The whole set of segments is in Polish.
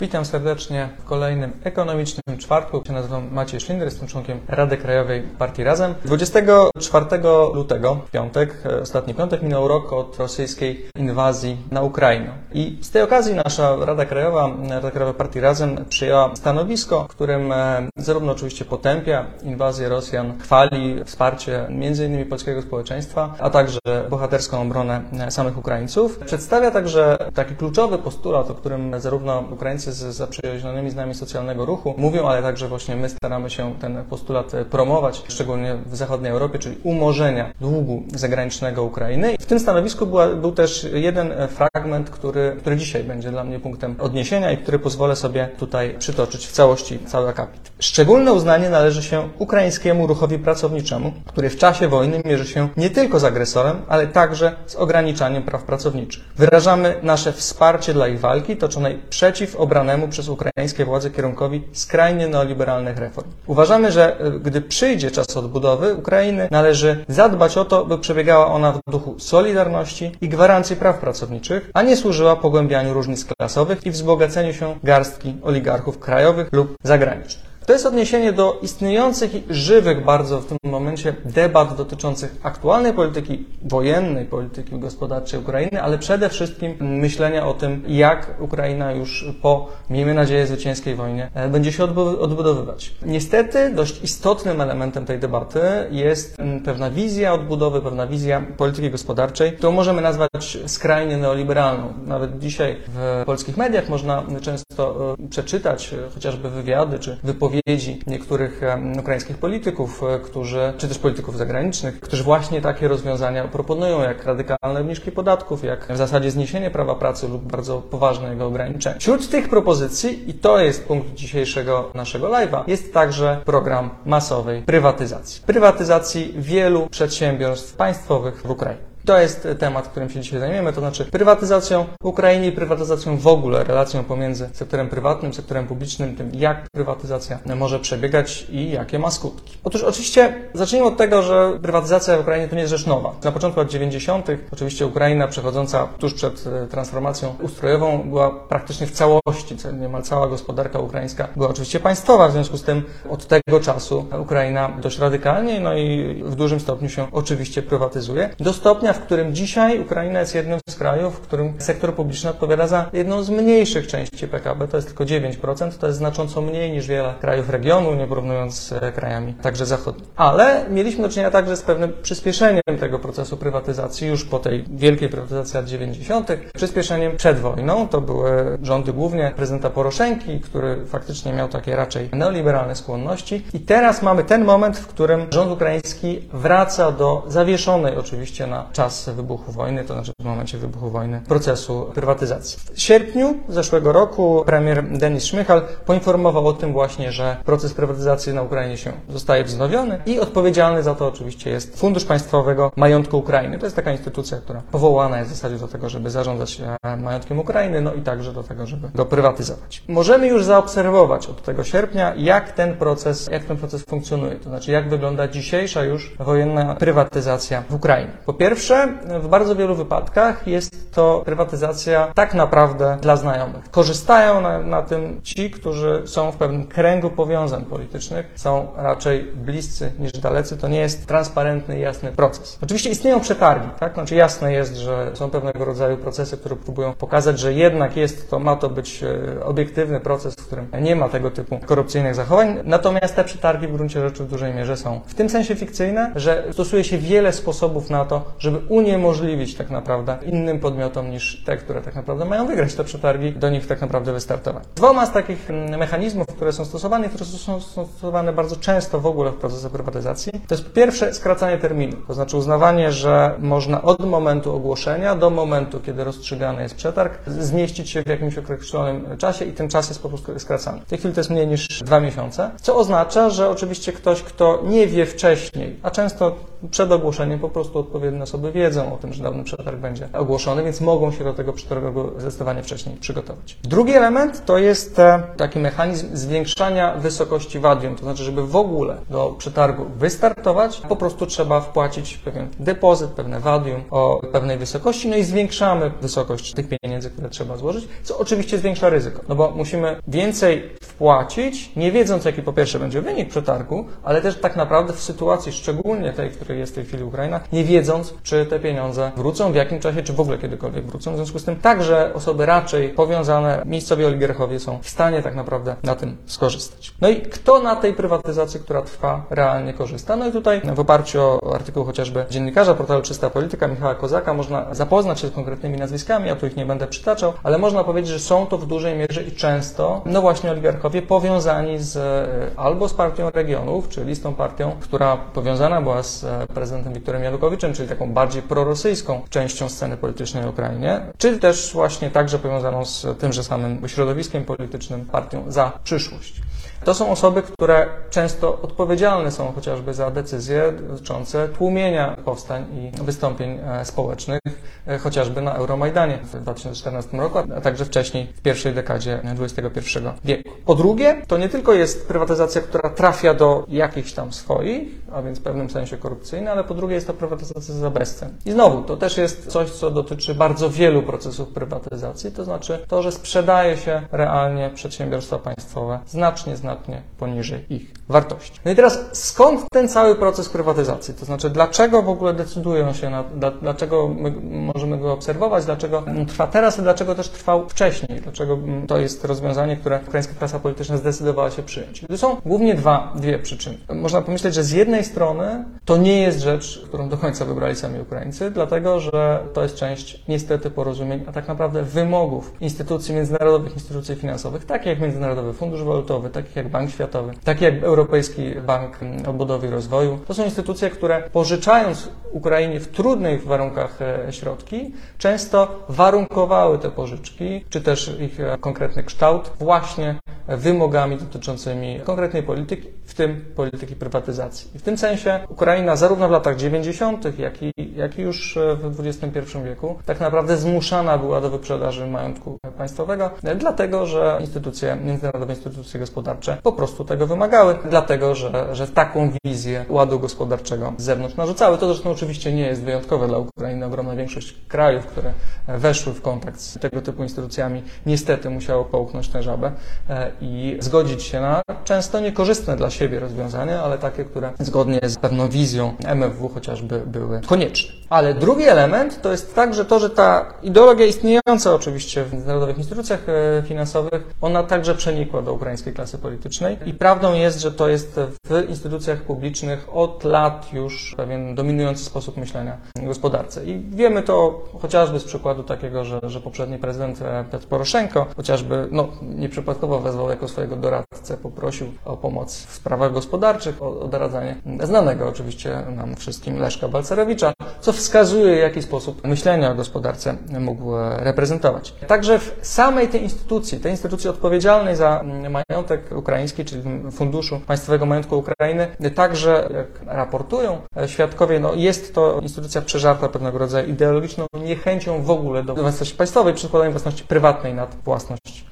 Witam serdecznie w kolejnym ekonomicznym czwartku. Ja nazywam Maciej Szlinder, jestem członkiem Rady Krajowej Partii Razem. 24 lutego, piątek, e, ostatni piątek, minął rok od rosyjskiej inwazji na Ukrainę. I z tej okazji nasza Rada Krajowa, Rada Krajowa Partii Razem przyjęła stanowisko, w którym e, zarówno oczywiście potępia inwazję Rosjan, chwali wsparcie m.in. polskiego społeczeństwa, a także bohaterską obronę e, samych Ukraińców. Przedstawia także taki kluczowy postulat, o którym zarówno Ukraińcy z zaprzyjaźnionymi z nami socjalnego ruchu mówią, ale także właśnie my staramy się ten postulat promować, szczególnie w zachodniej Europie, czyli umorzenia długu zagranicznego Ukrainy. W tym stanowisku była, był też jeden fragment, który, który dzisiaj będzie dla mnie punktem odniesienia i który pozwolę sobie tutaj przytoczyć w całości cały akapit. Szczególne uznanie należy się ukraińskiemu ruchowi pracowniczemu, który w czasie wojny mierzy się nie tylko z agresorem, ale także z ograniczaniem praw pracowniczych. Wyrażamy nasze wsparcie dla ich walki toczonej przeciw obrazom obranemu przez ukraińskie władze kierunkowi skrajnie neoliberalnych reform. Uważamy, że e, gdy przyjdzie czas odbudowy Ukrainy, należy zadbać o to, by przebiegała ona w duchu solidarności i gwarancji praw pracowniczych, a nie służyła pogłębianiu różnic klasowych i wzbogaceniu się garstki oligarchów krajowych lub zagranicznych. To jest odniesienie do istniejących i żywych bardzo w tym momencie debat dotyczących aktualnej polityki wojennej, polityki gospodarczej Ukrainy, ale przede wszystkim myślenia o tym, jak Ukraina już po, miejmy nadzieję, zwycięskiej wojnie e, będzie się odbudowywać. Niestety dość istotnym elementem tej debaty jest pewna wizja odbudowy, pewna wizja polityki gospodarczej, którą możemy nazwać skrajnie neoliberalną. Nawet dzisiaj w polskich mediach można często e, przeczytać e, chociażby wywiady czy wypowiedzi wypowiedzi niektórych ukraińskich polityków, e, którzy, czy też polityków zagranicznych, którzy właśnie takie rozwiązania proponują, jak radykalne obniżki podatków, jak w zasadzie zniesienie prawa pracy lub bardzo poważne jego ograniczenie. Wśród tych propozycji, i to jest punkt dzisiejszego naszego live'a, jest także program masowej prywatyzacji. Prywatyzacji wielu przedsiębiorstw państwowych w Ukrainie. To jest temat, którym się dzisiaj zajmiemy, to znaczy prywatyzacją Ukrainy i prywatyzacją w ogóle, relacją pomiędzy sektorem prywatnym, sektorem publicznym, tym jak prywatyzacja może przebiegać i jakie ma skutki. Otóż oczywiście zacznijmy od tego, że prywatyzacja w Ukrainie to nie jest rzecz nowa. Na początku lat 90. oczywiście Ukraina przechodząca tuż przed e, transformacją ustrojową była praktycznie w całości, niemal cała gospodarka ukraińska była oczywiście państwowa, w związku z tym od tego czasu Ukraina dość radykalnie, no i w dużym stopniu się oczywiście prywatyzuje. Do stopnia, w którym dzisiaj Ukraina jest jednym z krajów, w którym sektor publiczny odpowiada za jedną z mniejszych części PKB, to jest tylko 9%, to jest znacząco mniej niż wiele krajów regionu, nie porównując z e, krajami także zachodnimi. Ale mieliśmy do czynienia także z pewnym przyspieszeniem tego procesu prywatyzacji już po tej wielkiej prywatyzacji lat 90., przyspieszeniem przed wojną. To były rządy głównie prezydenta Poroszenki, który faktycznie miał takie raczej neoliberalne skłonności. I teraz mamy ten moment, w którym rząd ukraiński wraca do zawieszonej oczywiście na czas wybuchu wojny, to znaczy w momencie wybuchu wojny, procesu prywatyzacji. W sierpniu zeszłego roku premier Denis Szmychal poinformował o tym właśnie, że proces prywatyzacji na Ukrainie się zostaje wznowiony i odpowiedzialny za to oczywiście jest Fundusz Państwowego Majątku Ukrainy. To jest taka instytucja, która powołana jest w zasadzie do tego, żeby zarządzać e, majątkiem Ukrainy, no i także do tego, żeby go prywatyzować. Możemy już zaobserwować od tego sierpnia, jak ten proces, jak ten proces funkcjonuje, to znaczy jak wygląda dzisiejsza już wojenna prywatyzacja w Ukrainie. Po pierwsze, pierwsze, w bardzo wielu wypadkach jest to prywatyzacja tak naprawdę dla znajomych. Korzystają na, na tym ci, którzy są w pewnym kręgu powiązań politycznych, są raczej bliscy niż dalecy. To nie jest transparentny i jasny proces. Oczywiście istnieją przetargi, tak? Znaczy jasne jest, że są pewnego rodzaju procesy, które próbują pokazać, że jednak jest to, ma to być e, obiektywny proces, w którym nie ma tego typu korupcyjnych zachowań. Natomiast te przetargi w gruncie rzeczy w dużej mierze są w tym sensie fikcyjne, że stosuje się wiele sposobów na to, żeby żeby uniemożliwić tak naprawdę innym podmiotom niż te, które tak naprawdę mają wygrać te przetargi, do nich tak naprawdę wystartować. Dwoma z takich mm, mechanizmów, które są stosowane, które są stosowane bardzo często w ogóle w procesie prywatyzacji, to jest pierwsze skracanie terminu, to znaczy uznawanie, że można od momentu ogłoszenia do momentu, kiedy rozstrzygany jest przetarg, zmieścić się w jakimś określonym czasie i ten czas jest po prostu skracany. W tej chwili to jest mniej niż dwa miesiące, co oznacza, że oczywiście ktoś, kto nie wie wcześniej, a często przed ogłoszeniem po prostu odpowiednie osoby wiedzą o tym, że dawny przetarg będzie ogłoszony, więc mogą się do tego przetargu zdecydowanie wcześniej przygotować. Drugi element to jest e, taki mechanizm zwiększania wysokości wadium, to znaczy, żeby w ogóle do przetargu wystartować, po prostu trzeba wpłacić pewien depozyt, pewne wadium o pewnej wysokości, no i zwiększamy wysokość tych pieniędzy, które trzeba złożyć, co oczywiście zwiększa ryzyko, no bo musimy więcej wpłacić, nie wiedząc, jaki po pierwsze będzie wynik przetargu, ale też tak naprawdę w sytuacji, szczególnie tej, w której jest w tej chwili Ukraina, nie wiedząc, czy te pieniądze wrócą, w jakim czasie, czy w ogóle kiedykolwiek wrócą. W związku z tym także osoby raczej powiązane, miejscowi oligarchowie są w stanie tak naprawdę na tym skorzystać. No i kto na tej prywatyzacji, która trwa, realnie korzysta? No i tutaj w oparciu o artykuł chociażby dziennikarza portalu Czysta Polityka Michała Kozaka można zapoznać się z konkretnymi nazwiskami, ja tu ich nie będę przytaczał, ale można powiedzieć, że są to w dużej mierze i często, no właśnie oligarchowie powiązani z e, albo z partią regionów, czyli z tą partią, która powiązana była z e, prezydentem Wiktorem Janukowiczem, czyli taką bardziej prorosyjską częścią sceny politycznej na Ukrainie, czy też właśnie także powiązaną z tymże samym środowiskiem politycznym, partią za przyszłość. To są osoby, które często odpowiedzialne są chociażby za decyzje dotyczące tłumienia powstań i wystąpień e, społecznych, e, chociażby na Euromajdanie w 2014 roku, a także wcześniej w pierwszej dekadzie XXI wieku. Po drugie, to nie tylko jest prywatyzacja, która trafia do jakichś tam swoich, a więc w pewnym sensie korupcyjna, ale po drugie jest to prywatyzacja za bezcen. I znowu, to też jest coś, co dotyczy bardzo wielu procesów prywatyzacji, to znaczy to, że sprzedaje się realnie przedsiębiorstwa państwowe znacznie, znacznie znacznie poniżej ich wartości. No i teraz skąd ten cały proces prywatyzacji? To znaczy, dlaczego w ogóle decydują się na, dlaczego my możemy go obserwować, dlaczego trwa teraz i dlaczego też trwał wcześniej, dlaczego to jest rozwiązanie, które ukraińska klasa polityczna zdecydowała się przyjąć. To są głównie dwa, dwie przyczyny. Można pomyśleć, że z jednej strony to nie jest rzecz, którą do końca wybrali sami Ukraińcy, dlatego, że to jest część niestety porozumień, a tak naprawdę wymogów instytucji międzynarodowych, instytucji finansowych, takich jak Międzynarodowy Fundusz Walutowy, takich jak Bank Światowy, takie jak Europejski Bank Odbudowy i Rozwoju. To są instytucje, które pożyczając Ukrainie w trudnych warunkach e, środki, często warunkowały te pożyczki, czy też ich e, konkretny kształt właśnie wymogami dotyczącymi konkretnej polityki, w tym polityki prywatyzacji. W tym sensie Ukraina zarówno w latach 90., jak i, jak i już e, w XXI wieku tak naprawdę zmuszana była do wyprzedaży majątku państwowego, dlatego że instytucje, międzynarodowe instytucje gospodarcze po prostu tego wymagały, dlatego że, że taką wizję ładu gospodarczego z zewnątrz narzucały. To zresztą oczywiście nie jest wyjątkowe dla Ukrainy. Ogromna większość krajów, które weszły w kontakt z tego typu instytucjami, niestety musiało połknąć tę żabę e, i zgodzić się na często niekorzystne dla siebie rozwiązania, ale takie, które zgodnie z pewną wizją MFW chociażby były konieczne. Ale drugi element to jest tak, że to, że ta ideologia istniejąca oczywiście w międzynarodowych instytucjach e, finansowych, ona także przenikła do ukraińskiej klasy politycznej i prawdą jest, że to jest w instytucjach publicznych od lat już pewien dominujący sposób myślenia gospodarce. I wiemy to chociażby z przykładu takiego, że, że poprzedni prezydent e, Petr Poroszenko chociażby, no nieprzypadkowo wezwał jako swojego doradcę, poprosił o pomoc w sprawach gospodarczych, o, o doradzanie znanego oczywiście nam wszystkim Leszka Balcerowicza, co wskazuje, jaki sposób myślenie o gospodarce mógł reprezentować. Także w samej tej instytucji, tej instytucji odpowiedzialnej za majątek ukraiński, czyli Funduszu Państwowego Majątku Ukrainy, także, jak raportują świadkowie, no jest to instytucja przeżarta pewnego rodzaju ideologiczną niechęcią w ogóle do własności państwowej, przykładaniem własności prywatnej nad własność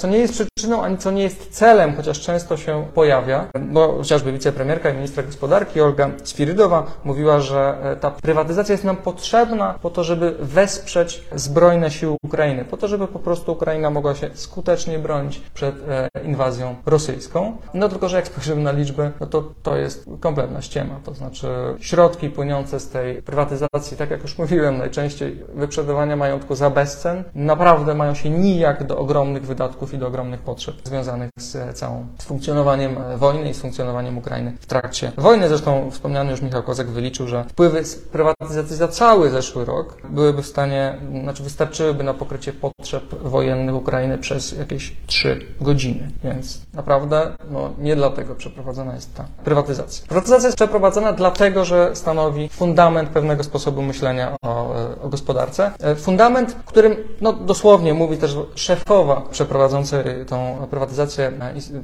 Co nie jest przyczyną, ani co nie jest celem, chociaż często się pojawia, bo chociażby wicepremierka i ministra gospodarki Olga Swirydowa mówiła, że e, ta prywatyzacja jest nam potrzebna po to, żeby wesprzeć zbrojne siły Ukrainy, po to, żeby po prostu Ukraina mogła się skutecznie bronić przed e, inwazją rosyjską. No tylko, że jak spojrzymy na liczby, no to to jest kompletna ściema. To znaczy środki płynące z tej prywatyzacji, tak jak już mówiłem, najczęściej wyprzedawania majątku za bezcen, naprawdę mają się nijak do ogromnych ogromnych wydatków i do ogromnych potrzeb związanych z całą z funkcjonowaniem wojny i z funkcjonowaniem Ukrainy w trakcie wojny. Zresztą wspomniany już Michał Kozak wyliczył, że wpływy z prywatyzacji za cały zeszły rok byłyby w stanie, znaczy wystarczyłyby na pokrycie potrzeb wojennych Ukrainy przez jakieś trzy godziny. Więc naprawdę no, nie dlatego przeprowadzona jest ta prywatyzacja. Prywatyzacja jest przeprowadzona dlatego, że stanowi fundament pewnego sposobu myślenia o, o gospodarce. Fundament, którym no, dosłownie mówi też szefowa przeprowadzonej prowadzącej tą prywatyzację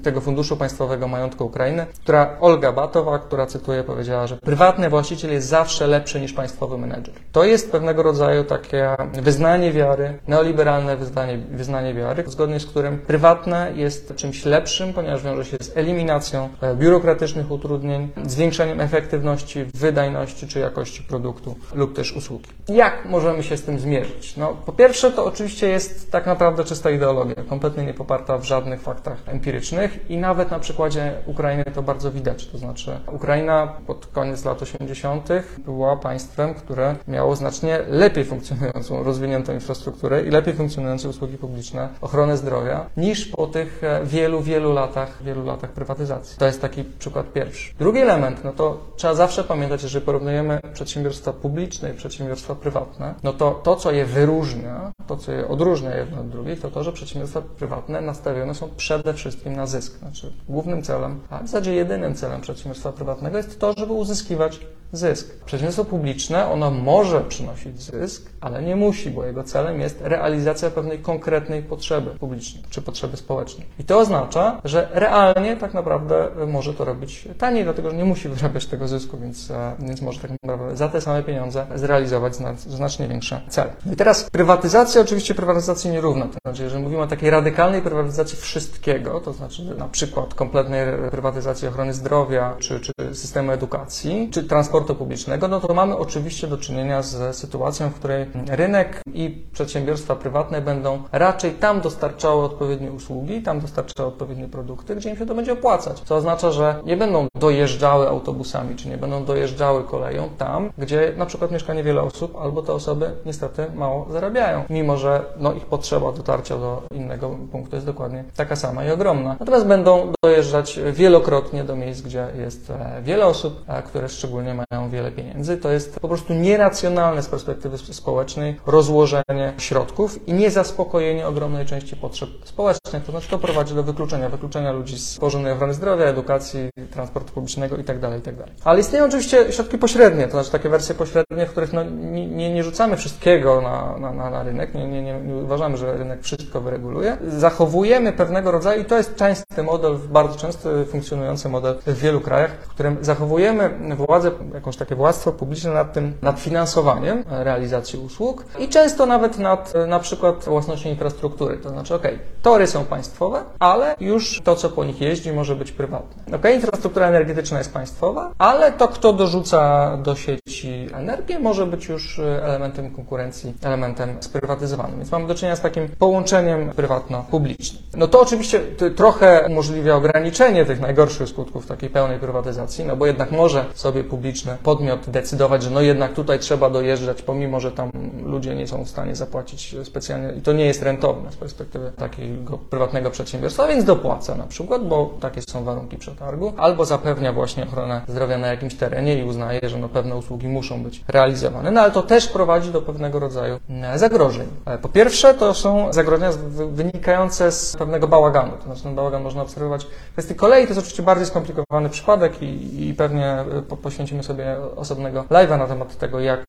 tego Funduszu Państwowego Majątku Ukrainy, która Olga Batowa, która cytuję, powiedziała, że prywatny właściciel jest zawsze lepszy niż państwowy menedżer. To jest pewnego rodzaju takie wyznanie wiary, neoliberalne wyznanie, wyznanie wiary, zgodnie z którym prywatne jest czymś lepszym, ponieważ wiąże się z eliminacją e, biurokratycznych utrudnień, zwiększeniem efektywności, wydajności czy jakości produktu lub też usługi. Jak możemy się z tym zmierzyć? No, po pierwsze, to oczywiście jest tak naprawdę czysta ideologia, kompletnie nie poparta w żadnych faktach empirycznych i nawet na przykładzie Ukrainy to bardzo widać. To znaczy, Ukraina pod koniec lat 80. była państwem, które miało znacznie lepiej funkcjonującą, rozwiniętą infrastrukturę i lepiej funkcjonujące usługi publiczne, ochronę zdrowia, niż po tych e, wielu, wielu latach, wielu latach prywatyzacji. To jest taki przykład pierwszy. Drugi element, no to trzeba zawsze pamiętać, jeżeli porównujemy przedsiębiorstwa publiczne i przedsiębiorstwa prywatne, no to to, co je wyróżnia, to, co je odróżnia jedno od drugiej, to to, że przedsiębiorstwa prywatne nastawione są przede wszystkim na zysk. Znaczy głównym celem, a w zasadzie jedynym celem przedsiębiorstwa prywatnego jest to, żeby uzyskiwać zysk. Przedsiębiorstwo publiczne, ono może przynosić zysk, ale nie musi, bo jego celem jest realizacja pewnej konkretnej potrzeby publicznej czy potrzeby społecznej. I to oznacza, że realnie tak naprawdę może to robić taniej, dlatego że nie musi wyrabiać tego zysku, więc, e, więc może tak naprawdę za te same pieniądze zrealizować znacznie większe cele. No I teraz prywatyzacja, oczywiście prywatyzacji nierówna, to znaczy, jeżeli mówimy o takiej radykalnej prywatyzacji wszystkiego, to znaczy na przykład kompletnej prywatyzacji ochrony zdrowia, czy, czy systemu edukacji, czy transportu publicznego, no to mamy oczywiście do czynienia z sytuacją, w której rynek i przedsiębiorstwa prywatne będą raczej tam dostarczały odpowiednie usługi, tam dostarczały odpowiednie produkty, gdzie im się to będzie opłacać. Co oznacza, że nie będą dojeżdżały autobusami, czy nie będą dojeżdżały koleją tam, gdzie na przykład mieszka niewiele osób, albo te osoby niestety mało zarabiają, mimo że no, ich potrzeba dotarcia do innego punktu jest dokładnie taka sama i ogromna. Natomiast będą dojeżdżać wielokrotnie do miejsc, gdzie jest e, wiele osób, które szczególnie mają wiele pieniędzy. To jest po prostu nieracjonalne z perspektywy społecznej rozłożenie środków i niezaspokojenie ogromnej części potrzeb społecznych. To znaczy to prowadzi do wykluczenia, wykluczenia ludzi z porządnej ochrony zdrowia, edukacji, transportu publicznego itd., tak itd. Tak Ale istnieją oczywiście środki pośrednie, to znaczy takie wersje pośrednie, w których no, nie, nie, rzucamy wszystkiego na, na, na, rynek, nie, nie, nie uważamy, że rynek wszystko wyreguluje. Zachowujemy pewnego rodzaju, i to jest częsty model, bardzo często funkcjonujący model w wielu krajach, w którym zachowujemy władzę, jakąś takie władztwo publiczne nad tym, nad finansowaniem realizacji usług i często nawet nad na przykład własnością infrastruktury. To znaczy, ok, tory są państwowe, ale już to, co po nich jeździ, może być prywatne. Ok, infrastruktura energetyczna jest państwowa, ale to, kto dorzuca do sieci energię, może być już elementem konkurencji, elementem sprywatyzowanym. Więc mamy do czynienia z takim połączeniem prywatno-publicznym. No to oczywiście trochę umożliwia ograniczenie tych najgorszych skutków takiej pełnej prywatyzacji, no bo jednak może sobie publiczny podmiot decydować, że no jednak tutaj trzeba dojeżdżać, pomimo, że tam ludzie nie są w stanie zapłacić specjalnie i to nie jest rentowne z perspektywy takiego prywatnego przedsiębiorstwa, więc dopłaca na przykład, bo takie są warunki przetargu, albo zapewnia właśnie ochronę zdrowia na jakimś terenie i uznaje, że no pewne usługi muszą być realizowane. No ale to też prowadzi do pewnego rodzaju e, zagrożeń. E, po pierwsze, to są zagrożenia wynikające z pewnego bałaganu. To znaczy ten bałagan można obserwować w kwestii kolei. To jest oczywiście bardziej skomplikowany przypadek i, i pewnie e, poświęcimy sobie osobnego live'a na temat tego, jak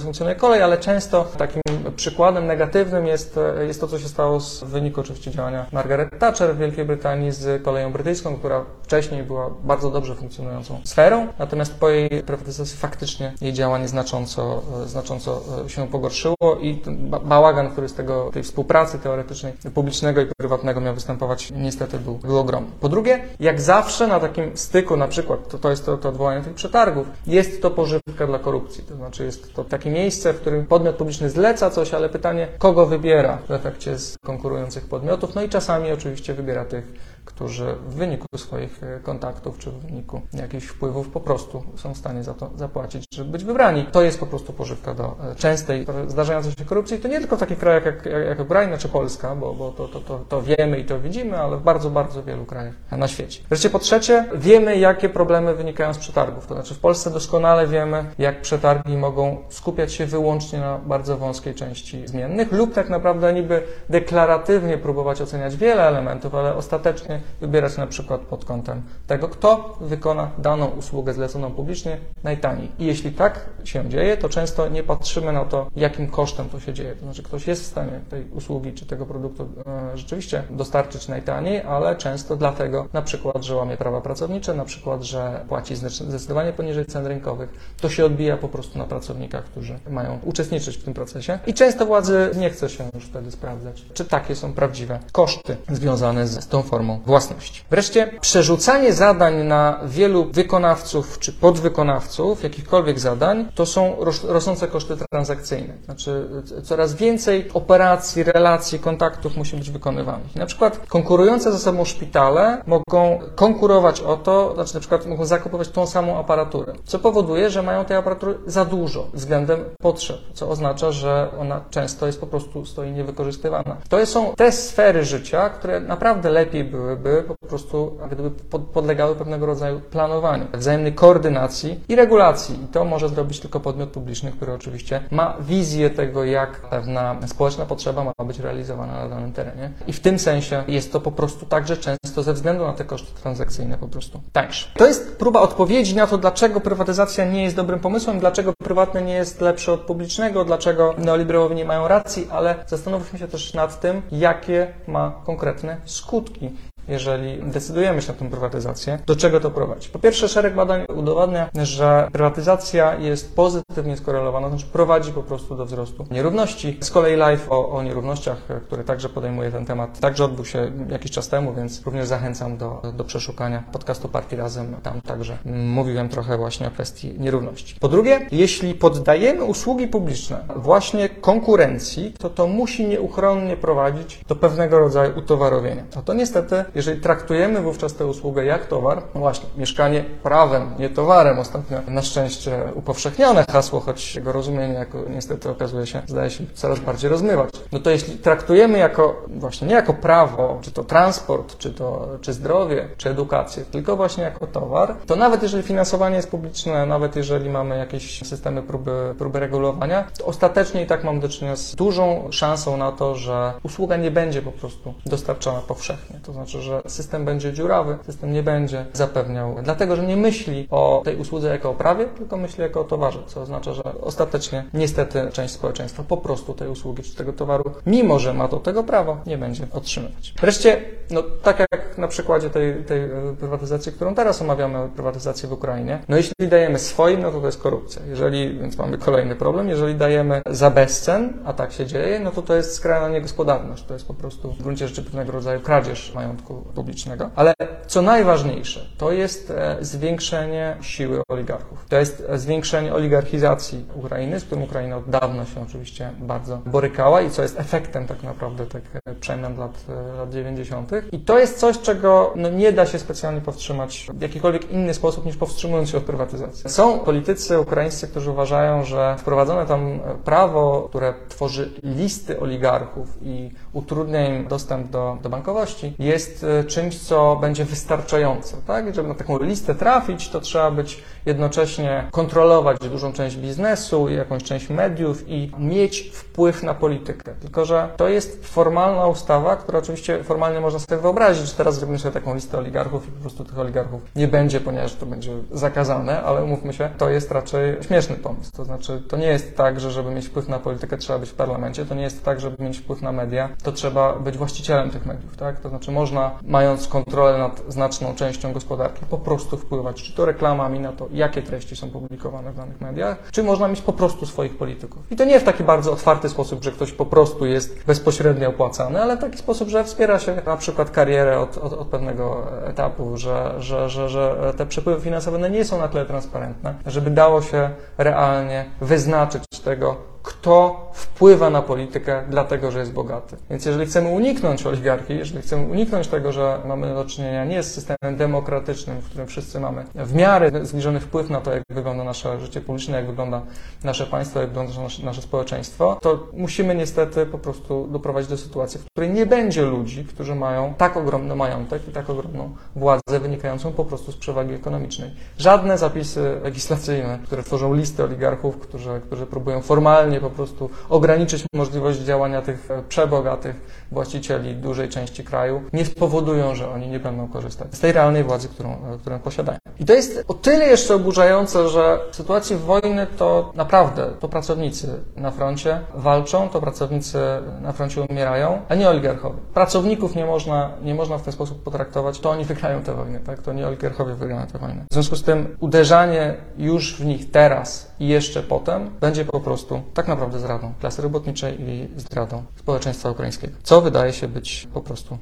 funkcjonuje kolej, ale często takim przykładem negatywnym jest, jest to, co się stało w wyniku oczywiście działania Margaret Thatcher w Wielkiej Brytanii z koleją brytyjską, która wcześniej była bardzo dobrze funkcjonującą sferą, natomiast po jej prywatyzacji faktycznie jej działanie znacząco, znacząco się pogorszyło i bałagan, który z tego, tej współpracy teoretycznej publicznego i prywatnego miał występować, niestety był, był ogromny. Po drugie, jak zawsze na takim styku, na przykład, to, to jest to, to odwołanie tych przetargów, jest to pożywka dla korupcji. To znaczy jest to takie miejsce, w którym podmiot publiczny zleca coś, ale pytanie, kogo wybiera w efekcie z konkurujących podmiotów, no i czasami oczywiście wybiera tych, którzy w wyniku swoich e, kontaktów czy w wyniku jakichś wpływów po prostu są w stanie za to zapłacić, żeby być wybrani. To jest po prostu pożywka do e, częstej zdarzającej się korupcji. To nie tylko w takich krajach jak, jak Ukraina czy Polska, bo, bo to, to, to, to wiemy i to widzimy, ale w bardzo, bardzo wielu krajach na świecie. Wreszcie po trzecie, wiemy jakie problemy wynikają z przetargów. To znaczy w Polsce doskonale wiemy, jak przetargi mogą skupiać się wyłącznie na bardzo wąskiej części zmiennych lub tak naprawdę niby deklaratywnie próbować oceniać wiele elementów, ale ostatecznie wybierać na przykład pod kątem tego, kto wykona daną usługę zleconą publicznie najtaniej. I jeśli tak się dzieje, to często nie patrzymy na to, jakim kosztem to się dzieje. To znaczy, ktoś jest w stanie tej usługi czy tego produktu e, rzeczywiście dostarczyć najtaniej, ale często dlatego, na przykład, że łamie prawa pracownicze, na przykład, że płaci zdecydowanie poniżej cen rynkowych. To się odbija po prostu na pracownikach, którzy mają uczestniczyć w tym procesie. I często władzy nie chce się już wtedy sprawdzać, czy takie są prawdziwe koszty związane z tą formą własności. Wreszcie przerzucanie zadań na wielu wykonawców czy podwykonawców jakichkolwiek zadań to są rosnące koszty transakcyjne. Znaczy coraz więcej operacji, relacji, kontaktów musi być wykonywanych. Na przykład konkurujące ze sobą szpitale mogą konkurować o to, znaczy na przykład mogą zakupować tą samą aparaturę, co powoduje, że mają tej aparatury za dużo względem potrzeb, co oznacza, że ona często jest po prostu stoi niewykorzystywana. To są te sfery życia, które naprawdę lepiej byłyby po prostu, gdyby podlegały pewnego rodzaju planowaniu, wzajemnej koordynacji i regulacji. I to może zrobić tylko podmiot publiczny, który oczywiście ma wizję tego, jak pewna społeczna potrzeba ma być realizowana na danym terenie. I w tym sensie jest to po prostu także często ze względu na te koszty transakcyjne po prostu tańsze. To jest próba odpowiedzi na to, dlaczego prywatyzacja nie jest dobrym pomysłem, dlaczego prywatne nie jest lepsze od publicznego, dlaczego neoliberałowie nie mają racji, ale zastanówmy się też nad tym, jakie ma konkretne skutki jeżeli decydujemy się na tę prywatyzację, do czego to prowadzi? Po pierwsze, szereg badań udowadnia, że prywatyzacja jest pozytywnie skorelowana, znaczy prowadzi po prostu do wzrostu nierówności. Z kolei live o, o nierównościach, który także podejmuje ten temat, także odbył się jakiś czas temu, więc również zachęcam do, do przeszukania podcastu Partii Razem. Tam także mówiłem trochę właśnie o kwestii nierówności. Po drugie, jeśli poddajemy usługi publiczne właśnie konkurencji, to to musi nieuchronnie prowadzić do pewnego rodzaju utowarowienia. A to niestety jeżeli traktujemy wówczas tę usługę jak towar, no właśnie, mieszkanie prawem, nie towarem, ostatnio na szczęście upowszechnione hasło, choć jego rozumienie jako niestety okazuje się, zdaje się coraz bardziej rozmywać. No to jeśli traktujemy jako, właśnie nie jako prawo, czy to transport, czy to, czy zdrowie, czy edukację, tylko właśnie jako towar, to nawet jeżeli finansowanie jest publiczne, nawet jeżeli mamy jakieś systemy próby, próby regulowania, to ostatecznie i tak mam do czynienia z dużą szansą na to, że usługa nie będzie po prostu dostarczana powszechnie. To znaczy, że że system będzie dziurawy, system nie będzie zapewniał, dlatego że nie myśli o tej usłudze jako o prawie, tylko myśli jako o towarze, co oznacza, że ostatecznie niestety część społeczeństwa po prostu tej usługi czy tego towaru, mimo że ma do tego prawo, nie będzie otrzymywać. Wreszcie, no tak jak na przykładzie tej, tej e, prywatyzacji, którą teraz omawiamy, prywatyzację w Ukrainie, no jeśli dajemy swoim, no to to jest korupcja. Jeżeli, więc mamy kolejny problem, jeżeli dajemy za bezcen, a tak się dzieje, no to to jest skrajna niegospodarność. To jest po prostu w gruncie rzeczy pewnego rodzaju kradzież majątku publicznego. Ale co najważniejsze, to jest e, zwiększenie siły oligarchów. To jest e, zwiększenie oligarchizacji Ukrainy, z którym Ukraina od dawna się oczywiście bardzo borykała i co jest efektem tak naprawdę tych e, przemian lat, lat 90. I to jest coś, czego no, nie da się specjalnie powstrzymać w jakikolwiek inny sposób niż powstrzymując się od prywatyzacji. Są politycy ukraińscy, którzy uważają, że wprowadzone tam prawo, które tworzy listy oligarchów i utrudnia im dostęp do, do bankowości, jest e, czymś, co będzie wystarczające. Tak? Żeby na taką listę trafić, to trzeba być jednocześnie kontrolować dużą część biznesu, jakąś część mediów i mieć wpływ na politykę. Tylko, że to jest formalna ustawa, która oczywiście formalnie można sobie wyobrazić, że teraz zrobimy sobie taką listę oligarchów i po prostu tych oligarchów nie będzie, ponieważ to będzie zakazane, ale umówmy się, to jest raczej śmieszny pomysł. To znaczy, to nie jest tak, że żeby mieć wpływ na politykę trzeba być w parlamencie, to nie jest tak, żeby mieć wpływ na media, to trzeba być właścicielem tych mediów, tak? To znaczy można, mając kontrolę nad znaczną częścią gospodarki, po prostu wpływać, czy to reklamami na to, jakie treści są publikowane w danych mediach, czy można mieć po prostu swoich polityków. I to nie w taki bardzo otwarty sposób, że ktoś po prostu jest bezpośrednio opłacany, ale w taki sposób, że wspiera się na przykład karierę od, od, od pewnego etapu, że, że, że, że te przepływy finansowe nie są na tyle transparentne, żeby dało się realnie wyznaczyć tego, kto wpływa na politykę dlatego, że jest bogaty. Więc jeżeli chcemy uniknąć oligarchii, jeżeli chcemy uniknąć tego, że mamy do czynienia nie z systemem demokratycznym, w którym wszyscy mamy w miarę zbliżony wpływ na to, jak wygląda nasze życie publiczne, jak wygląda nasze państwo, jak wygląda nasze, nasze społeczeństwo, to musimy niestety po prostu doprowadzić do sytuacji, w której nie będzie ludzi, którzy mają tak ogromny majątek i tak ogromną władzę wynikającą po prostu z przewagi ekonomicznej. Żadne zapisy legislacyjne, które tworzą listy oligarchów, którzy, którzy próbują formalnie maksymalnie po prostu ograniczyć możliwość działania tych e, przebogatych właścicieli dużej części kraju, nie spowodują, że oni nie będą korzystać z tej realnej władzy, którą, e, którą posiadają. I to jest o tyle jeszcze oburzające, że w sytuacji wojny to naprawdę to pracownicy na froncie walczą, to pracownicy na froncie umierają, a nie oligarchowie. Pracowników nie można, nie można w ten sposób potraktować, to oni wygrają tę wojnę, tak? To nie oligarchowie wygrają tę wojnę. W związku z tym uderzanie już w nich teraz i jeszcze potem będzie po prostu tak naprawdę zdradą klasy robotniczej i zdradą społeczeństwa ukraińskiego, co wydaje się być po prostu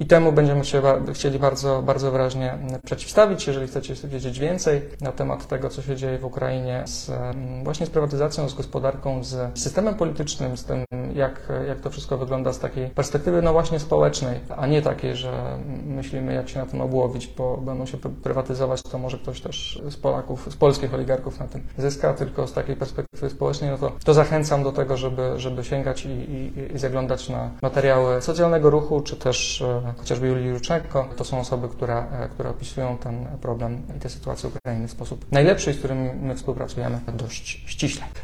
I temu będziemy się chcieli bardzo, bardzo wyraźnie przeciwstawić. Jeżeli chcecie wiedzieć więcej na temat tego, co się dzieje w Ukrainie z, właśnie z prywatyzacją, z gospodarką, z systemem politycznym, z tym, jak, jak to wszystko wygląda z takiej perspektywy, no właśnie społecznej, a nie takiej, że myślimy, jak się na tym obłowić, bo będą się prywatyzować, to może ktoś też z Polaków, z polskich oligarchów na tym zyska, tylko z takiej perspektywy społecznej, no to, to zachęcam do tego, żeby, żeby sięgać i, i, i zaglądać na materiały socjalnego ruchu, czy też też e, chociażby Julii Ruczenko, to są osoby, które, e, które opisują ten problem i tę sytuację Ukrainy w sposób najlepszy, z którym my współpracujemy dość ściśle.